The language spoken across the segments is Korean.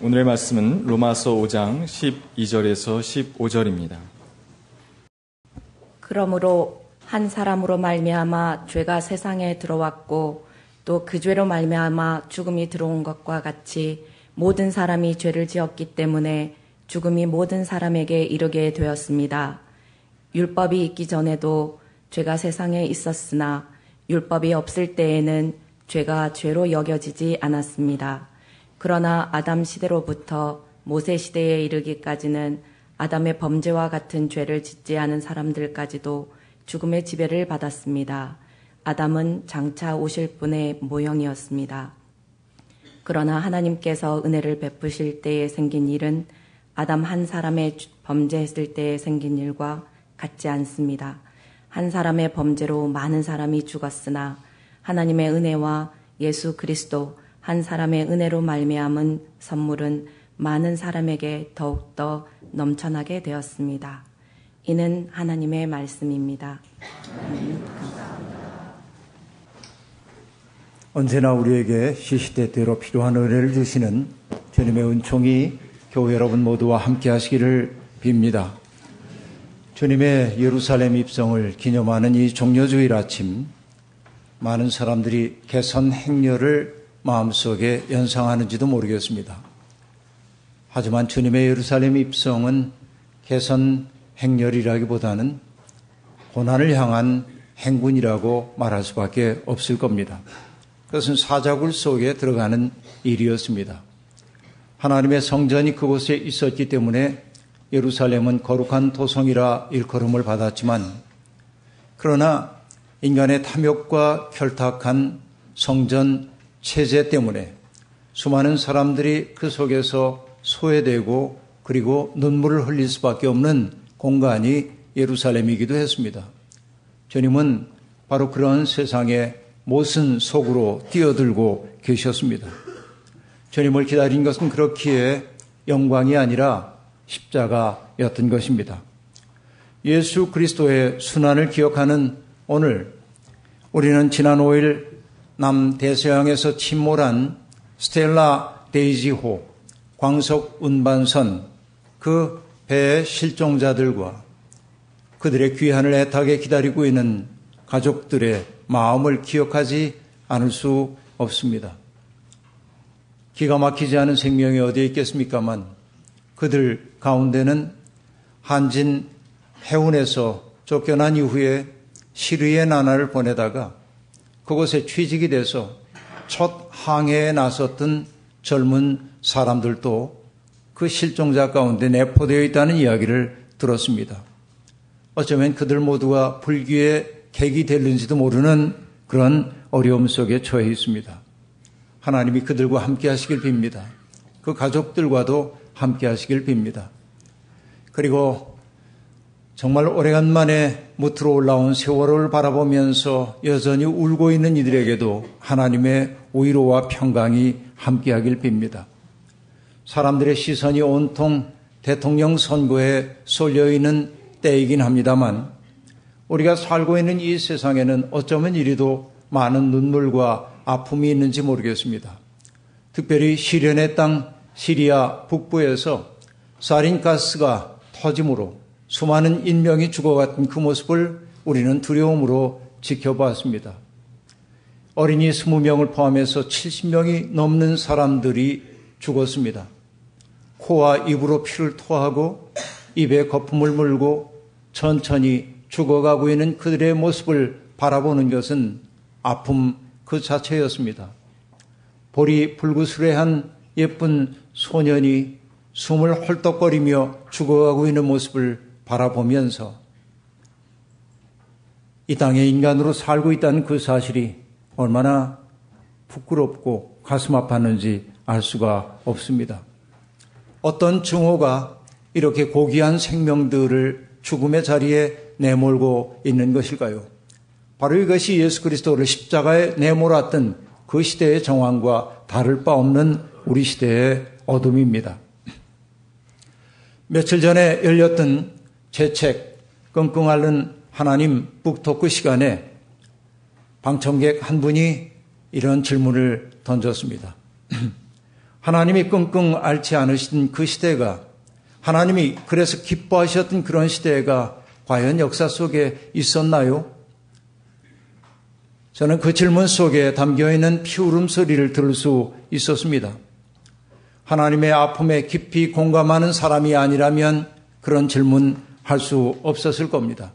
오늘의 말씀은 로마서 5장 12절에서 15절입니다. 그러므로 한 사람으로 말미암아 죄가 세상에 들어왔고 또 그 죄로 말미암아 죽음이 들어온 것과 같이 모든 사람이 죄를 지었기 때문에 죽음이 모든 사람에게 이르게 되었습니다. 율법이 있기 전에도 죄가 세상에 있었으나 율법이 없을 때에는 죄가 죄로 여겨지지 않았습니다. 그러나 아담 시대로부터 모세 시대에 이르기까지는 아담의 범죄와 같은 죄를 짓지 않은 사람들까지도 죽음의 지배를 받았습니다. 아담은 장차 오실 분의 모형이었습니다. 그러나 하나님께서 은혜를 베푸실 때에 생긴 일은 아담 한 사람의 범죄했을 때에 생긴 일과 같지 않습니다. 한 사람의 범죄로 많은 사람이 죽었으나 하나님의 은혜와 예수 그리스도 한 사람의 은혜로 말미암은 선물은 많은 사람에게 더욱더 넘쳐나게 되었습니다. 이는 하나님의 말씀입니다. 언제나 우리에게 시시때때로 필요한 은혜를 주시는 주님의 은총이 교회 여러분 모두와 함께 하시기를 빕니다. 주님의 예루살렘 입성을 기념하는 이 종려주일 아침, 많은 사람들이 개선 행렬을 마음속에 연상하는지도 모르겠습니다. 하지만 주님의 예루살렘 입성은 개선 행렬이라기보다는 고난을 향한 행군이라고 말할 수밖에 없을 겁니다. 그것은 사자굴 속에 들어가는 일이었습니다. 하나님의 성전이 그곳에 있었기 때문에 예루살렘은 거룩한 도성이라 일컬음을 받았지만 그러나 인간의 탐욕과 결탁한 성전 체제 때문에 수많은 사람들이 그 속에서 소외되고 그리고 눈물을 흘릴 수밖에 없는 공간이 예루살렘이기도 했습니다. 주님은 바로 그런 세상의 모순 속으로 뛰어들고 계셨습니다. 주님을 기다린 것은 그렇기에 영광이 아니라 십자가였던 것입니다. 예수 그리스도의 순환을 기억하는 오늘 우리는 지난 5일 남대서양에서 침몰한 스텔라 데이지호 광석 운반선 그 배의 실종자들과 그들의 귀환을 애타게 기다리고 있는 가족들의 마음을 기억하지 않을 수 없습니다. 기가 막히지 않은 생명이 어디에 있겠습니까만 그들 가운데는 한진 해운에서 쫓겨난 이후에 시리의 나날을 보내다가 그곳에 취직이 돼서 첫 항해에 나섰던 젊은 사람들도 그 실종자 가운데 내포되어 있다는 이야기를 들었습니다. 어쩌면 그들 모두가 불귀의 객이 될는지도 모르는 그런 어려움 속에 처해 있습니다. 하나님이 그들과 함께 하시길 빕니다. 그 가족들과도 함께 하시길 빕니다. 그리고 정말 오래간만에 무트로 올라온 세월을 바라보면서 여전히 울고 있는 이들에게도 하나님의 위로와 평강이 함께하길 빕니다. 사람들의 시선이 온통 대통령 선거에 쏠려 있는 때이긴 합니다만 우리가 살고 있는 이 세상에는 어쩌면 이리도 많은 눈물과 아픔이 있는지 모르겠습니다. 특별히 시련의 땅 시리아 북부에서 사린가스가 터짐으로 수많은 인명이 죽어갔던 그 모습을 우리는 두려움으로 지켜봤습니다. 어린이 20명을 포함해서 70명이 넘는 사람들이 죽었습니다. 코와 입으로 피를 토하고 입에 거품을 물고 천천히 죽어가고 있는 그들의 모습을 바라보는 것은 아픔 그 자체였습니다. 볼이 불구스레한 예쁜 소년이 숨을 헐떡거리며 죽어가고 있는 모습을 바라보면서 이 땅에 인간으로 살고 있다는 그 사실이 얼마나 부끄럽고 가슴 아팠는지 알 수가 없습니다. 어떤 증오가 이렇게 고귀한 생명들을 죽음의 자리에 내몰고 있는 것일까요? 바로 이것이 예수 그리스도를 십자가에 내몰았던 그 시대의 정황과 다를 바 없는 우리 시대의 어둠입니다. 며칠 전에 열렸던 제책 끙끙 앓는 하나님 북토크 시간에 방청객 한 분이 이런 질문을 던졌습니다. 하나님이 끙끙 앓지 않으신 그 시대가 하나님이 그래서 기뻐하셨던 그런 시대가 과연 역사 속에 있었나요? 저는 그 질문 속에 담겨 있는 피울음 소리를 들을 수 있었습니다. 하나님의 아픔에 깊이 공감하는 사람이 아니라면 그런 질문 할 수 없었을 겁니다.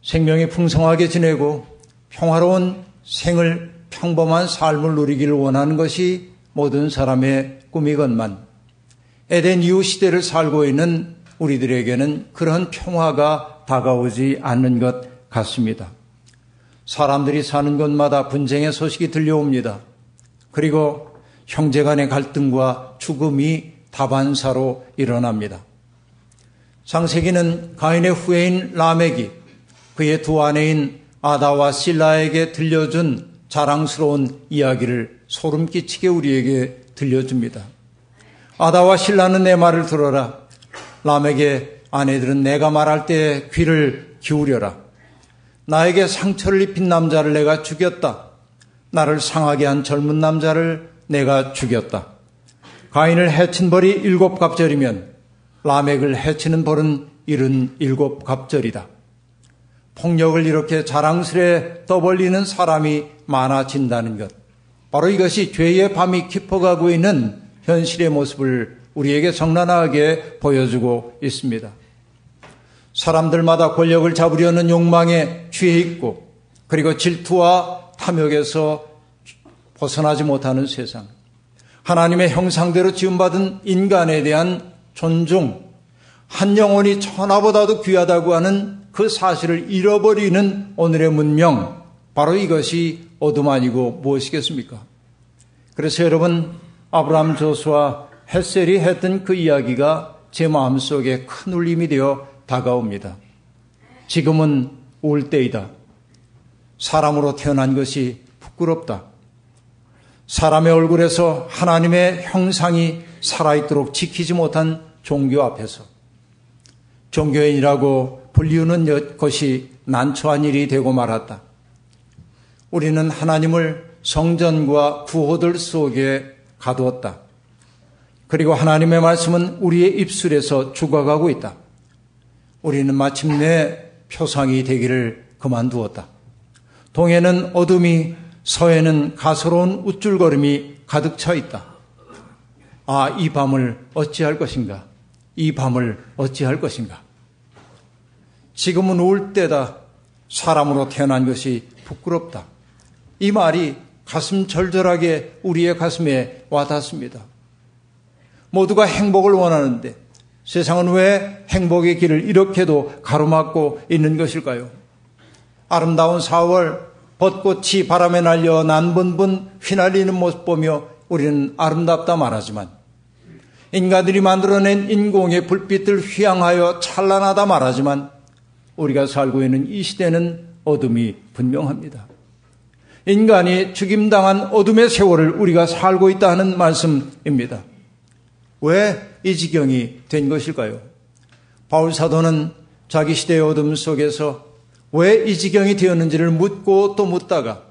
생명이 풍성하게 지내고 평화로운 생을 평범한 삶을 누리기를 원하는 것이 모든 사람의 꿈이건만 에덴 이후 시대를 살고 있는 우리들에게는 그런 평화가 다가오지 않는 것 같습니다. 사람들이 사는 곳마다 분쟁의 소식이 들려옵니다. 그리고 형제 간의 갈등과 죽음이 다반사로 일어납니다. 장세기는 가인의 후예인 라멕이 그의 두 아내인 아다와 실라에게 들려준 자랑스러운 이야기를 소름 끼치게 우리에게 들려줍니다. 아다와 신라는 내 말을 들어라. 람에게 아내들은 내가 말할 때 귀를 기울여라. 나에게 상처를 입힌 남자를 내가 죽였다. 나를 상하게 한 젊은 남자를 내가 죽였다. 가인을 해친 벌이 일곱 갑절이면 라멕을 해치는 벌은 일흔 일곱 갑절이다. 폭력을 이렇게 자랑스레 떠벌리는 사람이 많아진다는 것. 바로 이것이 죄의 밤이 깊어가고 있는 현실의 모습을 우리에게 적나라하게 보여주고 있습니다. 사람들마다 권력을 잡으려는 욕망에 취해 있고 그리고 질투와 탐욕에서 벗어나지 못하는 세상. 하나님의 형상대로 지음받은 인간에 대한 존중, 한 영혼이 천하보다도 귀하다고 하는 그 사실을 잃어버리는 오늘의 문명, 바로 이것이 어둠 아니고 무엇이겠습니까? 그래서 여러분, 아브라함 조수와 헬셀이 했던 그 이야기가 제 마음속에 큰 울림이 되어 다가옵니다. 지금은 올 때이다. 사람으로 태어난 것이 부끄럽다. 사람의 얼굴에서 하나님의 형상이 살아있도록 지키지 못한 종교 앞에서 종교인이라고 불리우는 것이 난처한 일이 되고 말았다. 우리는 하나님을 성전과 구호들 속에 가두었다. 그리고 하나님의 말씀은 우리의 입술에서 죽어가고 있다. 우리는 마침내 표상이 되기를 그만두었다. 동해는 어둠이, 서해는 가소로운 우쭐거림이 가득 차 있다. 아, 이 밤을 어찌할 것인가? 이 밤을 어찌할 것인가? 지금은 올 때다. 사람으로 태어난 것이 부끄럽다. 이 말이 가슴 절절하게 우리의 가슴에 와닿습니다. 모두가 행복을 원하는데 세상은 왜 행복의 길을 이렇게도 가로막고 있는 것일까요? 아름다운 4월 벚꽃이 바람에 날려 난분분 휘날리는 모습 보며 우리는 아름답다 말하지만 인간들이 만들어낸 인공의 불빛을 휘황하여 찬란하다 말하지만 우리가 살고 있는 이 시대는 어둠이 분명합니다. 인간이 죽임당한 어둠의 세월을 우리가 살고 있다 는 말씀입니다. 왜 이 지경이 된 것일까요? 바울 사도는 자기 시대의 어둠 속에서 왜 이 지경이 되었는지를 묻고 또 묻다가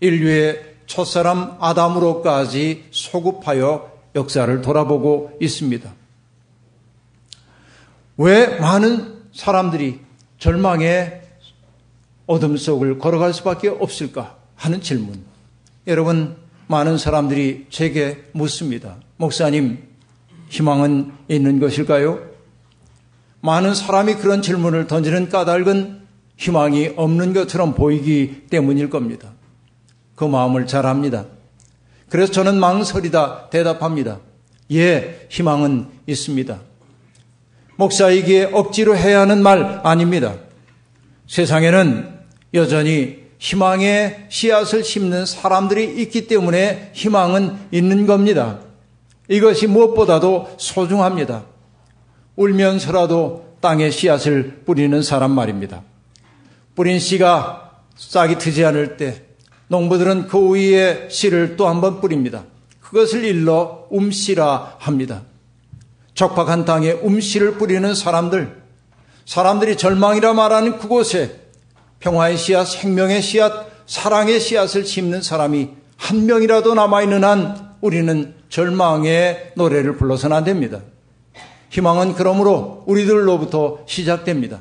인류의 첫사람 아담으로까지 소급하여 역사를 돌아보고 있습니다. 왜 많은 사람들이 절망의 어둠 속을 걸어갈 수밖에 없을까 하는 질문. 여러분, 많은 사람들이 제게 묻습니다. 목사님, 희망은 있는 것일까요? 많은 사람이 그런 질문을 던지는 까닭은 희망이 없는 것처럼 보이기 때문일 겁니다. 그 마음을 잘 압니다. 그래서 저는 망설이다 대답합니다. 예, 희망은 있습니다. 목사에게 억지로 해야 하는 말 아닙니다. 세상에는 여전히 희망의 씨앗을 심는 사람들이 있기 때문에 희망은 있는 겁니다. 이것이 무엇보다도 소중합니다. 울면서라도 땅에 씨앗을 뿌리는 사람 말입니다. 뿌린 씨가 싹이 트지 않을 때 농부들은 그 위에 씨를 또 한 번 뿌립니다. 그것을 일러 움씨라 합니다. 적박한 땅에 움씨를 뿌리는 사람들, 사람들이 절망이라 말하는 그곳에 평화의 씨앗, 생명의 씨앗, 사랑의 씨앗을 심는 사람이 한 명이라도 남아있는 한 우리는 절망의 노래를 불러서는 안 됩니다. 희망은 그러므로 우리들로부터 시작됩니다.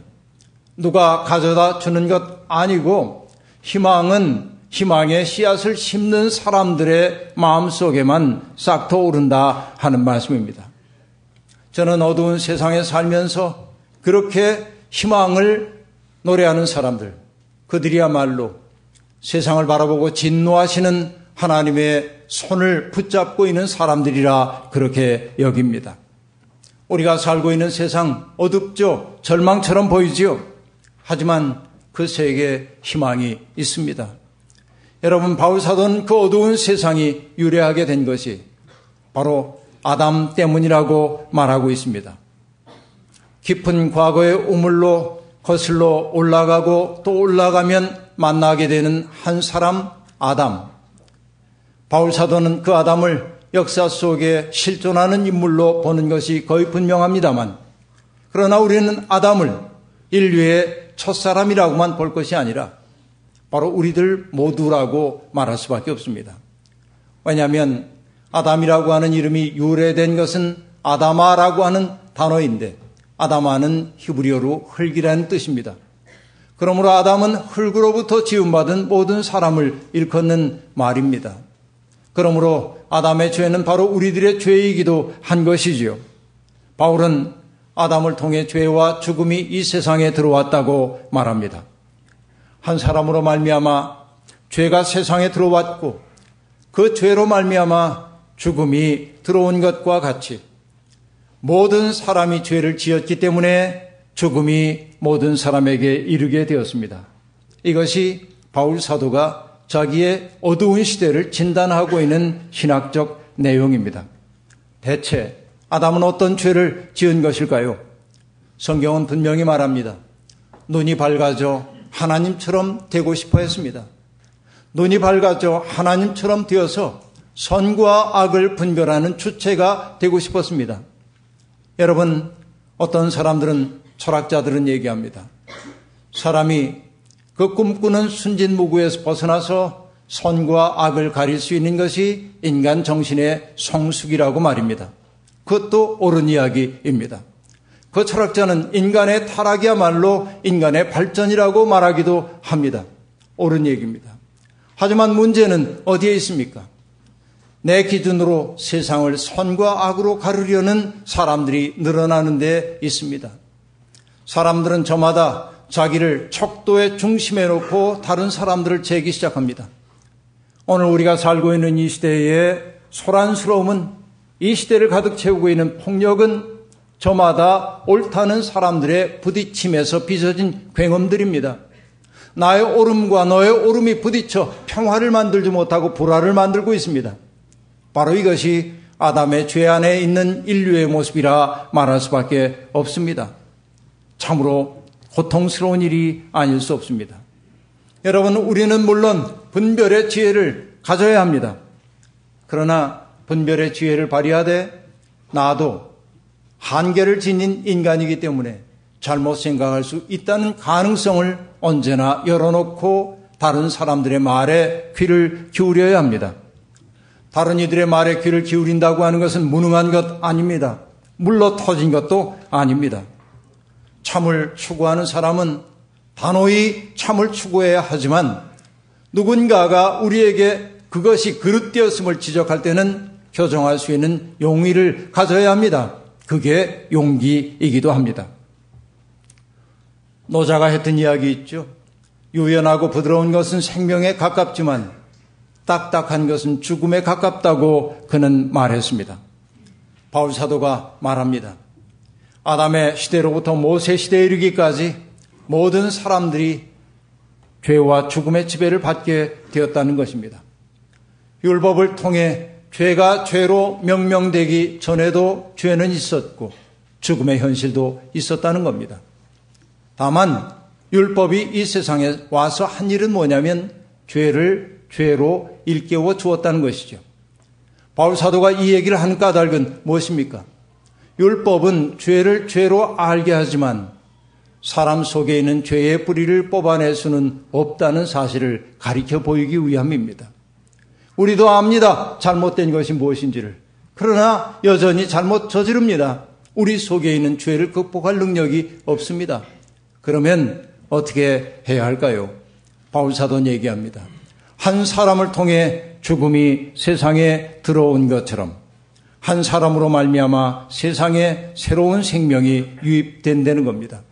누가 가져다 주는 것 아니고 희망은 희망의 씨앗을 심는 사람들의 마음속에만 싹터 오른다 하는 말씀입니다. 저는 어두운 세상에 살면서 그렇게 희망을 노래하는 사람들, 그들이야말로 세상을 바라보고 진노하시는 하나님의 손을 붙잡고 있는 사람들이라 그렇게 여깁니다. 우리가 살고 있는 세상 어둡죠? 절망처럼 보이지요? 하지만 그 세계에 희망이 있습니다. 여러분, 바울사도는 그 어두운 세상이 유래하게 된 것이 바로 아담 때문이라고 말하고 있습니다. 깊은 과거의 우물로 거슬러 올라가고 또 올라가면 만나게 되는 한 사람, 아담. 바울사도는 그 아담을 역사 속에 실존하는 인물로 보는 것이 거의 분명합니다만, 그러나 우리는 아담을 인류의 첫사람이라고만 볼 것이 아니라 바로 우리들 모두라고 말할 수밖에 없습니다. 왜냐하면 아담이라고 하는 이름이 유래된 것은 아다마라고 하는 단어인데 아다마는 히브리어로 흙이라는 뜻입니다. 그러므로 아담은 흙으로부터 지음받은 모든 사람을 일컫는 말입니다. 그러므로 아담의 죄는 바로 우리들의 죄이기도 한 것이지요. 바울은 아담을 통해 죄와 죽음이 이 세상에 들어왔다고 말합니다. 한 사람으로 말미암아 죄가 세상에 들어왔고 그 죄로 말미암아 죽음이 들어온 것과 같이 모든 사람이 죄를 지었기 때문에 죽음이 모든 사람에게 이르게 되었습니다. 이것이 바울 사도가 자기의 어두운 시대를 진단하고 있는 신학적 내용입니다. 대체 아담은 어떤 죄를 지은 것일까요? 성경은 분명히 말합니다. 눈이 밝아져 하나님처럼 되고 싶어 했습니다. 눈이 밝아져 하나님처럼 되어서 선과 악을 분별하는 주체가 되고 싶었습니다. 여러분, 어떤 사람들은, 철학자들은 얘기합니다. 사람이 그 꿈꾸는 순진무구에서 벗어나서 선과 악을 가릴 수 있는 것이 인간 정신의 성숙이라고 말입니다. 그것도 옳은 이야기입니다. 그 철학자는 인간의 타락이야말로 인간의 발전이라고 말하기도 합니다. 옳은 얘기입니다. 하지만 문제는 어디에 있습니까? 내 기준으로 세상을 선과 악으로 가르려는 사람들이 늘어나는 데 있습니다. 사람들은 저마다 자기를 척도의 중심에 놓고 다른 사람들을 재기 시작합니다. 오늘 우리가 살고 있는 이 시대의 소란스러움은 이 시대를 가득 채우고 있는 폭력은 저마다 옳다는 사람들의 부딪힘에서 빚어진 굉음들입니다. 나의 옳음과 너의 옳음이 부딪혀 평화를 만들지 못하고 불화를 만들고 있습니다. 바로 이것이 아담의 죄 안에 있는 인류의 모습이라 말할 수밖에 없습니다. 참으로 고통스러운 일이 아닐 수 없습니다. 여러분, 우리는 물론 분별의 지혜를 가져야 합니다. 그러나 분별의 지혜를 발휘하되 나도 한계를 지닌 인간이기 때문에 잘못 생각할 수 있다는 가능성을 언제나 열어놓고 다른 사람들의 말에 귀를 기울여야 합니다. 다른 이들의 말에 귀를 기울인다고 하는 것은 무능한 것 아닙니다. 물러 터진 것도 아닙니다. 참을 추구하는 사람은 단호히 참을 추구해야 하지만 누군가가 우리에게 그것이 그릇되었음을 지적할 때는 교정할 수 있는 용의를 가져야 합니다. 그게 용기이기도 합니다. 노자가 했던 이야기 있죠. 유연하고 부드러운 것은 생명에 가깝지만 딱딱한 것은 죽음에 가깝다고 그는 말했습니다. 바울 사도가 말합니다. 아담의 시대로부터 모세 시대에 이르기까지 모든 사람들이 죄와 죽음의 지배를 받게 되었다는 것입니다. 율법을 통해 죄가 죄로 명명되기 전에도 죄는 있었고 죽음의 현실도 있었다는 겁니다. 다만 율법이 이 세상에 와서 한 일은 뭐냐면 죄를 죄로 일깨워 주었다는 것이죠. 바울 사도가 이 얘기를 한 까닭은 무엇입니까? 율법은 죄를 죄로 알게 하지만 사람 속에 있는 죄의 뿌리를 뽑아낼 수는 없다는 사실을 가리켜 보이기 위함입니다. 우리도 압니다. 잘못된 것이 무엇인지를. 그러나 여전히 잘못 저지릅니다. 우리 속에 있는 죄를 극복할 능력이 없습니다. 그러면 어떻게 해야 할까요? 바울사돈 얘기합니다. 한 사람을 통해 죽음이 세상에 들어온 것처럼 한 사람으로 말미암아 세상에 새로운 생명이 유입된다는 겁니다.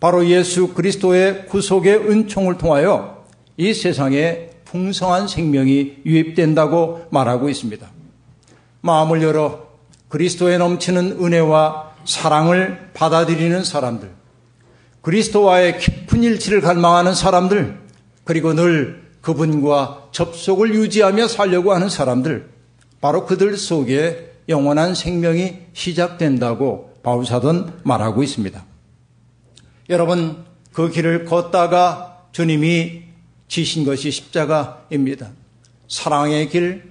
바로 예수 그리스도의 구속의 은총을 통하여 이 세상에 풍성한 생명이 유입된다고 말하고 있습니다. 마음을 열어 그리스도에 넘치는 은혜와 사랑을 받아들이는 사람들, 그리스도와의 깊은 일치를 갈망하는 사람들, 그리고 늘 그분과 접속을 유지하며 살려고 하는 사람들, 바로 그들 속에 영원한 생명이 시작된다고 바울사돈 말하고 있습니다. 여러분, 그 길을 걷다가 주님이 지신 것이 십자가입니다. 사랑의 길,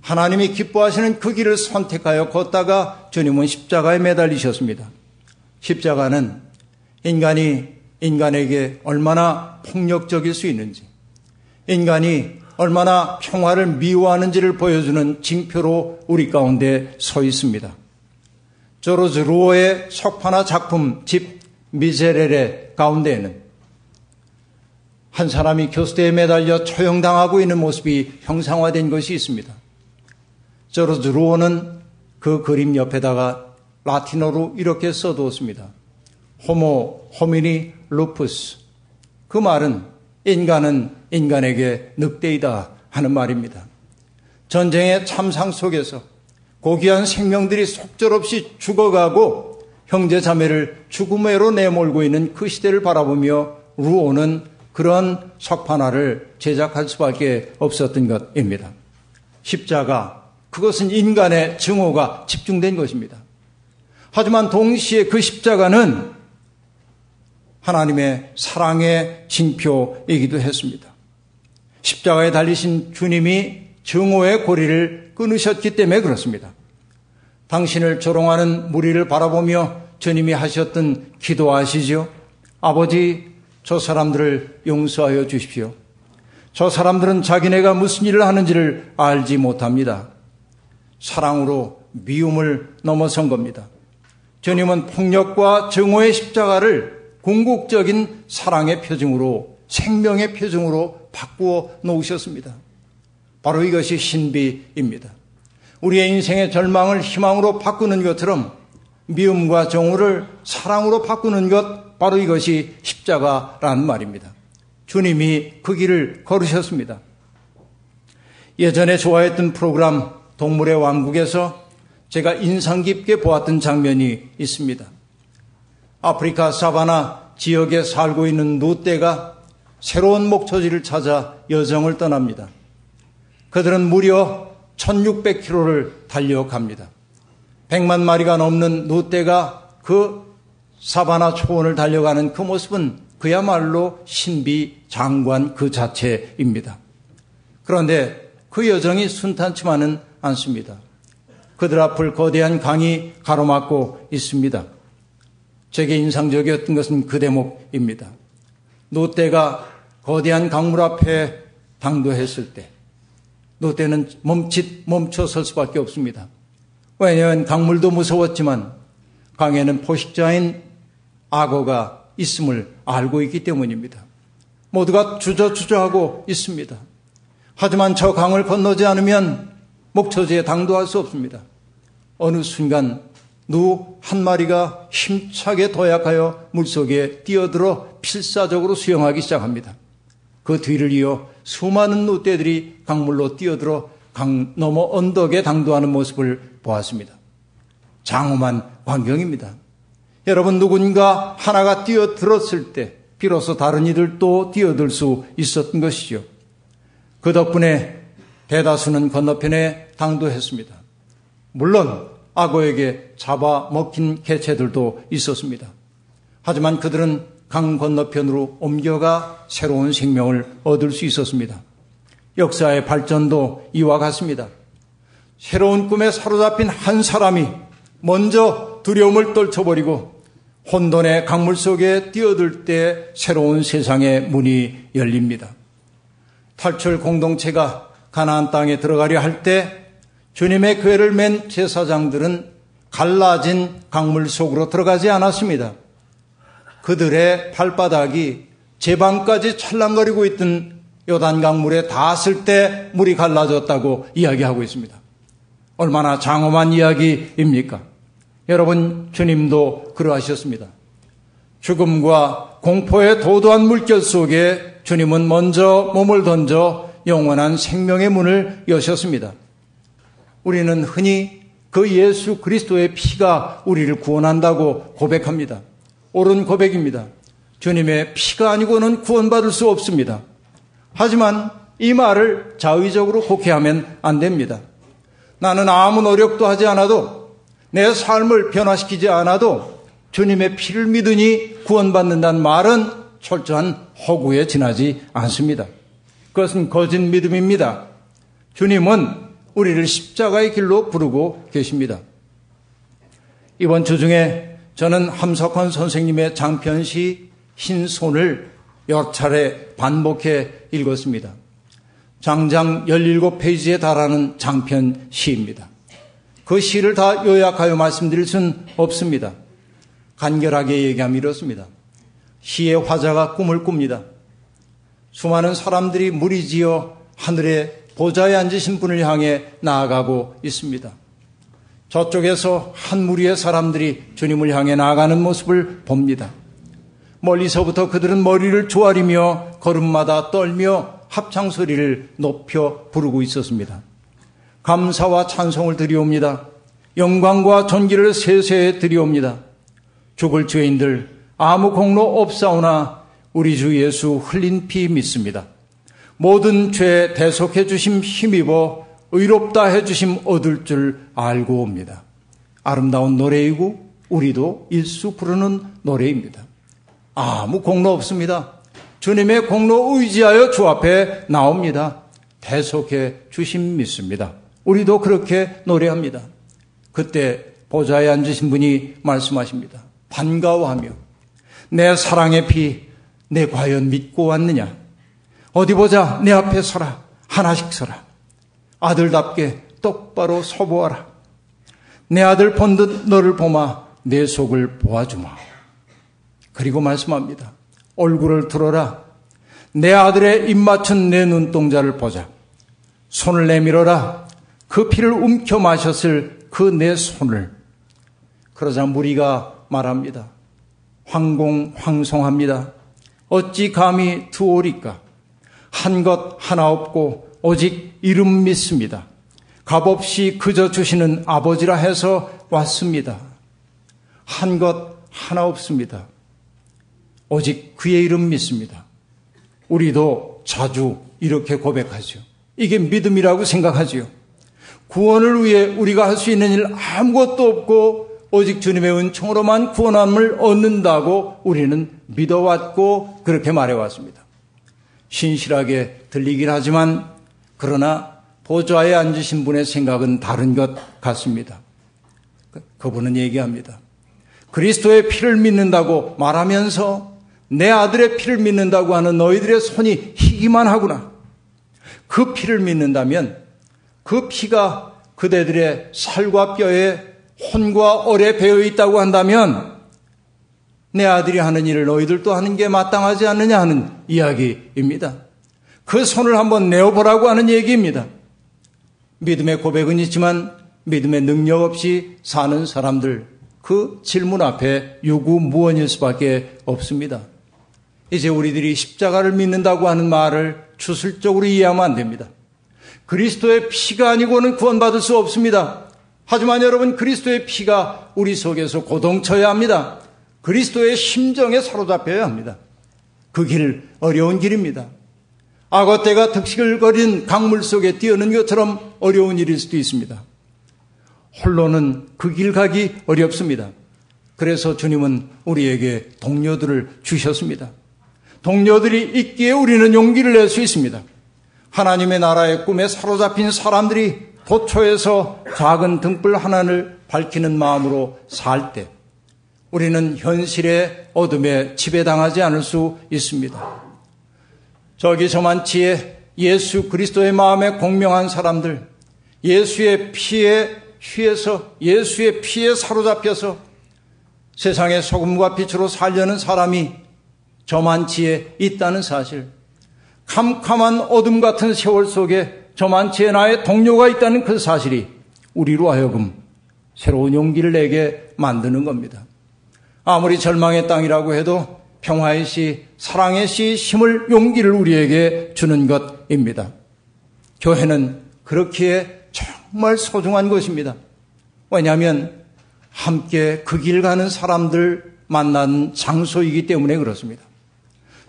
하나님이 기뻐하시는 그 길을 선택하여 걷다가 주님은 십자가에 매달리셨습니다. 십자가는 인간이 인간에게 얼마나 폭력적일 수 있는지, 인간이 얼마나 평화를 미워하는지를 보여주는 징표로 우리 가운데 서 있습니다. 조르즈 루어의 석파나 작품 집 미제렐의 가운데에는 한 사람이 교수대에 매달려 처형당하고 있는 모습이 형상화된 것이 있습니다. 저로즈 루어는 그 그림 옆에다가 라틴어로 이렇게 써두었습니다. 호모 호미니 루푸스. 그 말은 인간은 인간에게 늑대이다 하는 말입니다. 전쟁의 참상 속에서 고귀한 생명들이 속절없이 죽어가고 형제 자매를 죽음으로 내몰고 있는 그 시대를 바라보며 루오는 그런 석판화를 제작할 수밖에 없었던 것입니다. 십자가, 그것은 인간의 증오가 집중된 것입니다. 하지만 동시에 그 십자가는 하나님의 사랑의 징표이기도 했습니다. 십자가에 달리신 주님이 증오의 고리를 끊으셨기 때문에 그렇습니다. 당신을 조롱하는 무리를 바라보며 주님이 하셨던 기도하시죠. 아버지, 저 사람들을 용서하여 주십시오. 저 사람들은 자기네가 무슨 일을 하는지를 알지 못합니다. 사랑으로 미움을 넘어선 겁니다. 주님은 폭력과 증오의 십자가를 궁극적인 사랑의 표징으로 생명의 표징으로 바꾸어 놓으셨습니다. 바로 이것이 신비입니다. 우리의 인생의 절망을 희망으로 바꾸는 것처럼 미움과 정오를 사랑으로 바꾸는 것 바로 이것이 십자가라는 말입니다. 주님이 그 길을 걸으셨습니다. 예전에 좋아했던 프로그램 동물의 왕국에서 제가 인상 깊게 보았던 장면이 있습니다. 아프리카 사바나 지역에 살고 있는 누떼가 새로운 목초지를 찾아 여정을 떠납니다. 그들은 무려 1600km를 달려갑니다. 100만 마리가 넘는 누떼가 그 사바나 초원을 달려가는 그 모습은 그야말로 신비 장관 그 자체입니다. 그런데 그 여정이 순탄치만은 않습니다. 그들 앞을 거대한 강이 가로막고 있습니다. 제게 인상적이었던 것은 그 대목입니다. 노때가 거대한 강물 앞에 당도했을 때 노때는 멈칫 멈춰 설 수밖에 없습니다. 왜냐하면 강물도 무서웠지만 강에는 포식자인 악어가 있음을 알고 있기 때문입니다. 모두가 주저주저하고 있습니다. 하지만 저 강을 건너지 않으면 목초지에 당도할 수 없습니다. 어느 순간 누 한 마리가 힘차게 도약하여 물속에 뛰어들어 필사적으로 수영하기 시작합니다. 그 뒤를 이어 수많은 누떼들이 강물로 뛰어들어 강 너머 언덕에 당도하는 모습을 보았습니다. 장엄한 광경입니다. 여러분 누군가 하나가 뛰어들었을 때 비로소 다른 이들도 뛰어들 수 있었던 것이죠. 그 덕분에 대다수는 건너편에 당도했습니다. 물론 악어에게 잡아먹힌 개체들도 있었습니다. 하지만 그들은 강 건너편으로 옮겨가 새로운 생명을 얻을 수 있었습니다. 역사의 발전도 이와 같습니다. 새로운 꿈에 사로잡힌 한 사람이 먼저 두려움을 떨쳐버리고 혼돈의 강물 속에 뛰어들 때 새로운 세상의 문이 열립니다. 탈출 공동체가 가나안 땅에 들어가려 할 때 주님의 괴를 맨 제사장들은 갈라진 강물 속으로 들어가지 않았습니다. 그들의 발바닥이 제방까지 찰랑거리고 있던 요단 강 물에 닿았을 때 물이 갈라졌다고 이야기하고 있습니다. 얼마나 장엄한 이야기입니까? 여러분, 주님도 그러하셨습니다. 죽음과 공포의 도도한 물결 속에 주님은 먼저 몸을 던져 영원한 생명의 문을 여셨습니다. 우리는 흔히 그 예수 그리스도의 피가 우리를 구원한다고 고백합니다. 옳은 고백입니다. 주님의 피가 아니고는 구원받을 수 없습니다. 하지만 이 말을 자의적으로 곡해하면 안 됩니다. 나는 아무 노력도 하지 않아도 내 삶을 변화시키지 않아도 주님의 피를 믿으니 구원받는다는 말은 철저한 허구에 지나지 않습니다. 그것은 거짓 믿음입니다. 주님은 우리를 십자가의 길로 부르고 계십니다. 이번 주 중에 저는 함석헌 선생님의 장편시 흰손을 여러 차례 반복해 읽었습니다. 장장 17페이지에 달하는 장편 시입니다. 그 시를 다 요약하여 말씀드릴 수는 없습니다. 간결하게 얘기하면 이렇습니다. 시의 화자가 꿈을 꿉니다. 수많은 사람들이 무리지어 하늘에 보좌에 앉으신 분을 향해 나아가고 있습니다. 저쪽에서 한 무리의 사람들이 주님을 향해 나아가는 모습을 봅니다. 멀리서부터 그들은 머리를 조아리며 걸음마다 떨며 합창 소리를 높여 부르고 있었습니다. 감사와 찬송을 드리옵니다. 영광과 존귀를 세세에 드리옵니다. 죽을 죄인들 아무 공로 없사오나 우리 주 예수 흘린 피 믿습니다. 모든 죄 대속해 주심 힘입어 의롭다 해 주심 얻을 줄 알고 옵니다. 아름다운 노래이고 우리도 일수 부르는 노래입니다. 아무 공로 없습니다. 주님의 공로 의지하여 주 앞에 나옵니다. 대속해 주심 믿습니다. 우리도 그렇게 노래합니다. 그때 보좌에 앉으신 분이 말씀하십니다. 반가워하며 내 사랑의 피, 내 과연 믿고 왔느냐? 어디 보자, 내 앞에 서라. 하나씩 서라. 아들답게 똑바로 서보아라. 내 아들 본 듯 너를 보마, 내 속을 보아주마. 그리고 말씀합니다. 얼굴을 들어라. 내 아들의 입 맞춘 내 눈동자를 보자. 손을 내밀어라. 그 피를 움켜 마셨을 그 내 손을. 그러자 무리가 말합니다. 황공 황송합니다. 어찌 감히 두오리까? 한 것 하나 없고 오직 이름 믿습니다. 값없이 그저 주시는 아버지라 해서 왔습니다. 한 것 하나 없습니다. 오직 그의 이름 믿습니다. 우리도 자주 이렇게 고백하죠. 이게 믿음이라고 생각하지요. 구원을 위해 우리가 할 수 있는 일 아무것도 없고 오직 주님의 은총으로만 구원함을 얻는다고 우리는 믿어왔고 그렇게 말해왔습니다. 신실하게 들리긴 하지만 그러나 보좌에 앉으신 분의 생각은 다른 것 같습니다. 그분은 얘기합니다. 그리스도의 피를 믿는다고 말하면서 내 아들의 피를 믿는다고 하는 너희들의 손이 희기만 하구나. 그 피를 믿는다면 그 피가 그대들의 살과 뼈에 혼과 얼에 배어 있다고 한다면 내 아들이 하는 일을 너희들도 하는 게 마땅하지 않느냐 하는 이야기입니다. 그 손을 한번 내어보라고 하는 얘기입니다. 믿음의 고백은 있지만 믿음의 능력 없이 사는 사람들 그 질문 앞에 유구무원일 수밖에 없습니다. 이제 우리들이 십자가를 믿는다고 하는 말을 추슬적으로 이해하면 안 됩니다. 그리스도의 피가 아니고는 구원받을 수 없습니다. 하지만 여러분 그리스도의 피가 우리 속에서 고동쳐야 합니다. 그리스도의 심정에 사로잡혀야 합니다. 그 길 어려운 길입니다. 악어 때가 득식을 거린 강물 속에 뛰어는 것처럼 어려운 일일 수도 있습니다. 홀로는 그 길 가기 어렵습니다. 그래서 주님은 우리에게 동료들을 주셨습니다. 동료들이 있기에 우리는 용기를 낼 수 있습니다. 하나님의 나라의 꿈에 사로잡힌 사람들이 도초에서 작은 등불 하나를 밝히는 마음으로 살 때 우리는 현실의 어둠에 지배당하지 않을 수 있습니다. 저기 저만치에 예수 그리스도의 마음에 공명한 사람들, 예수의 피에 휘해서 예수의 피에 사로잡혀서 세상의 소금과 빛으로 살려는 사람이 저만치에 있다는 사실, 캄캄한 어둠 같은 세월 속에 저만치에 나의 동료가 있다는 그 사실이 우리로 하여금 새로운 용기를 내게 만드는 겁니다. 아무리 절망의 땅이라고 해도 평화의 시, 사랑의 시, 힘을, 용기를 우리에게 주는 것입니다. 교회는 그렇기에 정말 소중한 것입니다. 왜냐하면 함께 그 길 가는 사람들 만난 장소이기 때문에 그렇습니다.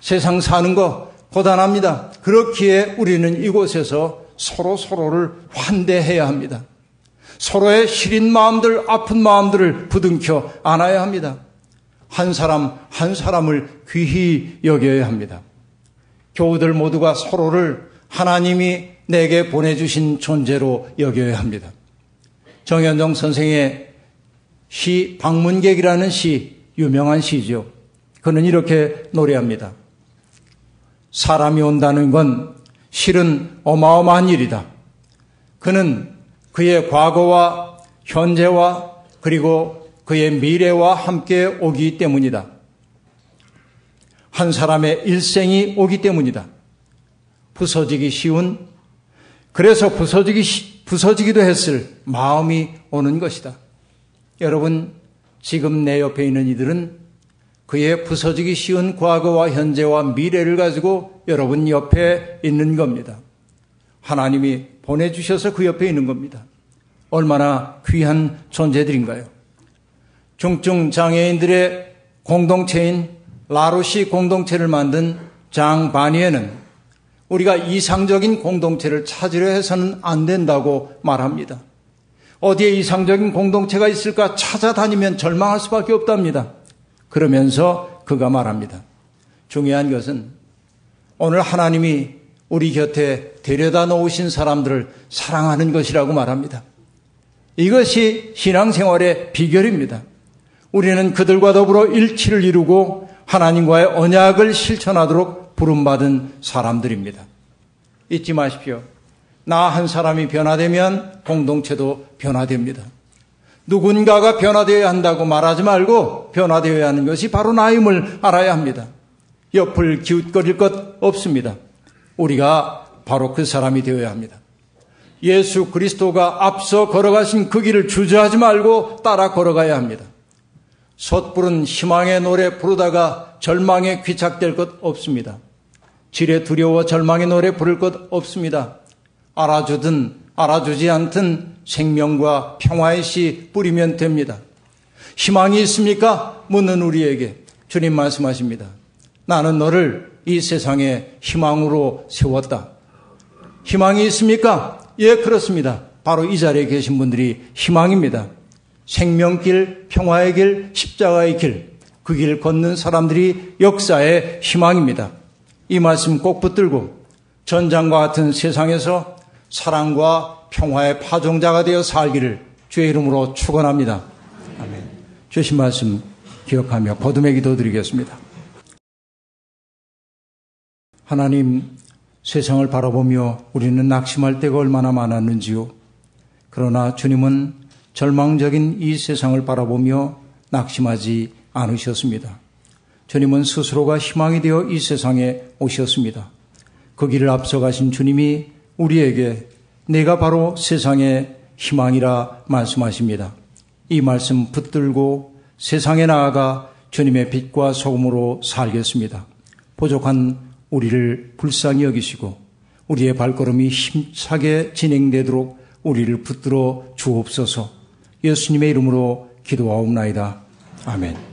세상 사는 거 고단합니다. 그렇기에 우리는 이곳에서 서로 서로를 환대해야 합니다. 서로의 시린 마음들, 아픈 마음들을 부둥켜 안아야 합니다. 한 사람 한 사람을 귀히 여겨야 합니다. 교우들 모두가 서로를 하나님이 내게 보내주신 존재로 여겨야 합니다. 정현정 선생의 시 방문객이라는 시 유명한 시죠. 그는 이렇게 노래합니다. 사람이 온다는 건 실은 어마어마한 일이다. 그는 그의 과거와 현재와 그리고 그의 미래와 함께 오기 때문이다. 한 사람의 일생이 오기 때문이다. 부서지기 쉬운, 그래서 부서지기, 부서지기도 했을 마음이 오는 것이다. 여러분, 지금 내 옆에 있는 이들은 그의 부서지기 쉬운 과거와 현재와 미래를 가지고 여러분 옆에 있는 겁니다. 하나님이 보내주셔서 그 옆에 있는 겁니다. 얼마나 귀한 존재들인가요? 중증 장애인들의 공동체인 라로시 공동체를 만든 장 바니에는 우리가 이상적인 공동체를 찾으려 해서는 안 된다고 말합니다. 어디에 이상적인 공동체가 있을까 찾아다니면 절망할 수밖에 없답니다. 그러면서 그가 말합니다. 중요한 것은 오늘 하나님이 우리 곁에 데려다 놓으신 사람들을 사랑하는 것이라고 말합니다. 이것이 신앙생활의 비결입니다. 우리는 그들과 더불어 일치를 이루고 하나님과의 언약을 실천하도록 부름받은 사람들입니다. 잊지 마십시오. 나 한 사람이 변화되면 공동체도 변화됩니다. 누군가가 변화되어야 한다고 말하지 말고 변화되어야 하는 것이 바로 나임을 알아야 합니다. 옆을 기웃거릴 것 없습니다. 우리가 바로 그 사람이 되어야 합니다. 예수 그리스도가 앞서 걸어가신 그 길을 주저하지 말고 따라 걸어가야 합니다. 섣부른 희망의 노래 부르다가 절망에 귀착될 것 없습니다. 지레 두려워 절망의 노래 부를 것 없습니다. 알아주든 알아주지 않든 생명과 평화의 씨 뿌리면 됩니다. 희망이 있습니까? 묻는 우리에게 주님 말씀하십니다. 나는 너를 이 세상에 희망으로 세웠다. 희망이 있습니까? 예, 그렇습니다. 바로 이 자리에 계신 분들이 희망입니다. 생명길, 평화의 길, 십자가의 길, 그 길 걷는 사람들이 역사의 희망입니다. 이 말씀 꼭 붙들고 전장과 같은 세상에서 사랑과 평화의 파종자가 되어 살기를 주의 이름으로 축원합니다. 아멘. 주신 말씀 기억하며 거듭의 기도 드리겠습니다. 하나님 세상을 바라보며 우리는 낙심할 때가 얼마나 많았는지요. 그러나 주님은 절망적인 이 세상을 바라보며 낙심하지 않으셨습니다. 주님은 스스로가 희망이 되어 이 세상에 오셨습니다. 그 길을 앞서가신 주님이 우리에게 내가 바로 세상의 희망이라 말씀하십니다. 이 말씀 붙들고 세상에 나아가 주님의 빛과 소금으로 살겠습니다. 부족한 우리를 불쌍히 여기시고 우리의 발걸음이 힘차게 진행되도록 우리를 붙들어 주옵소서 예수님의 이름으로 기도하옵나이다. 아멘.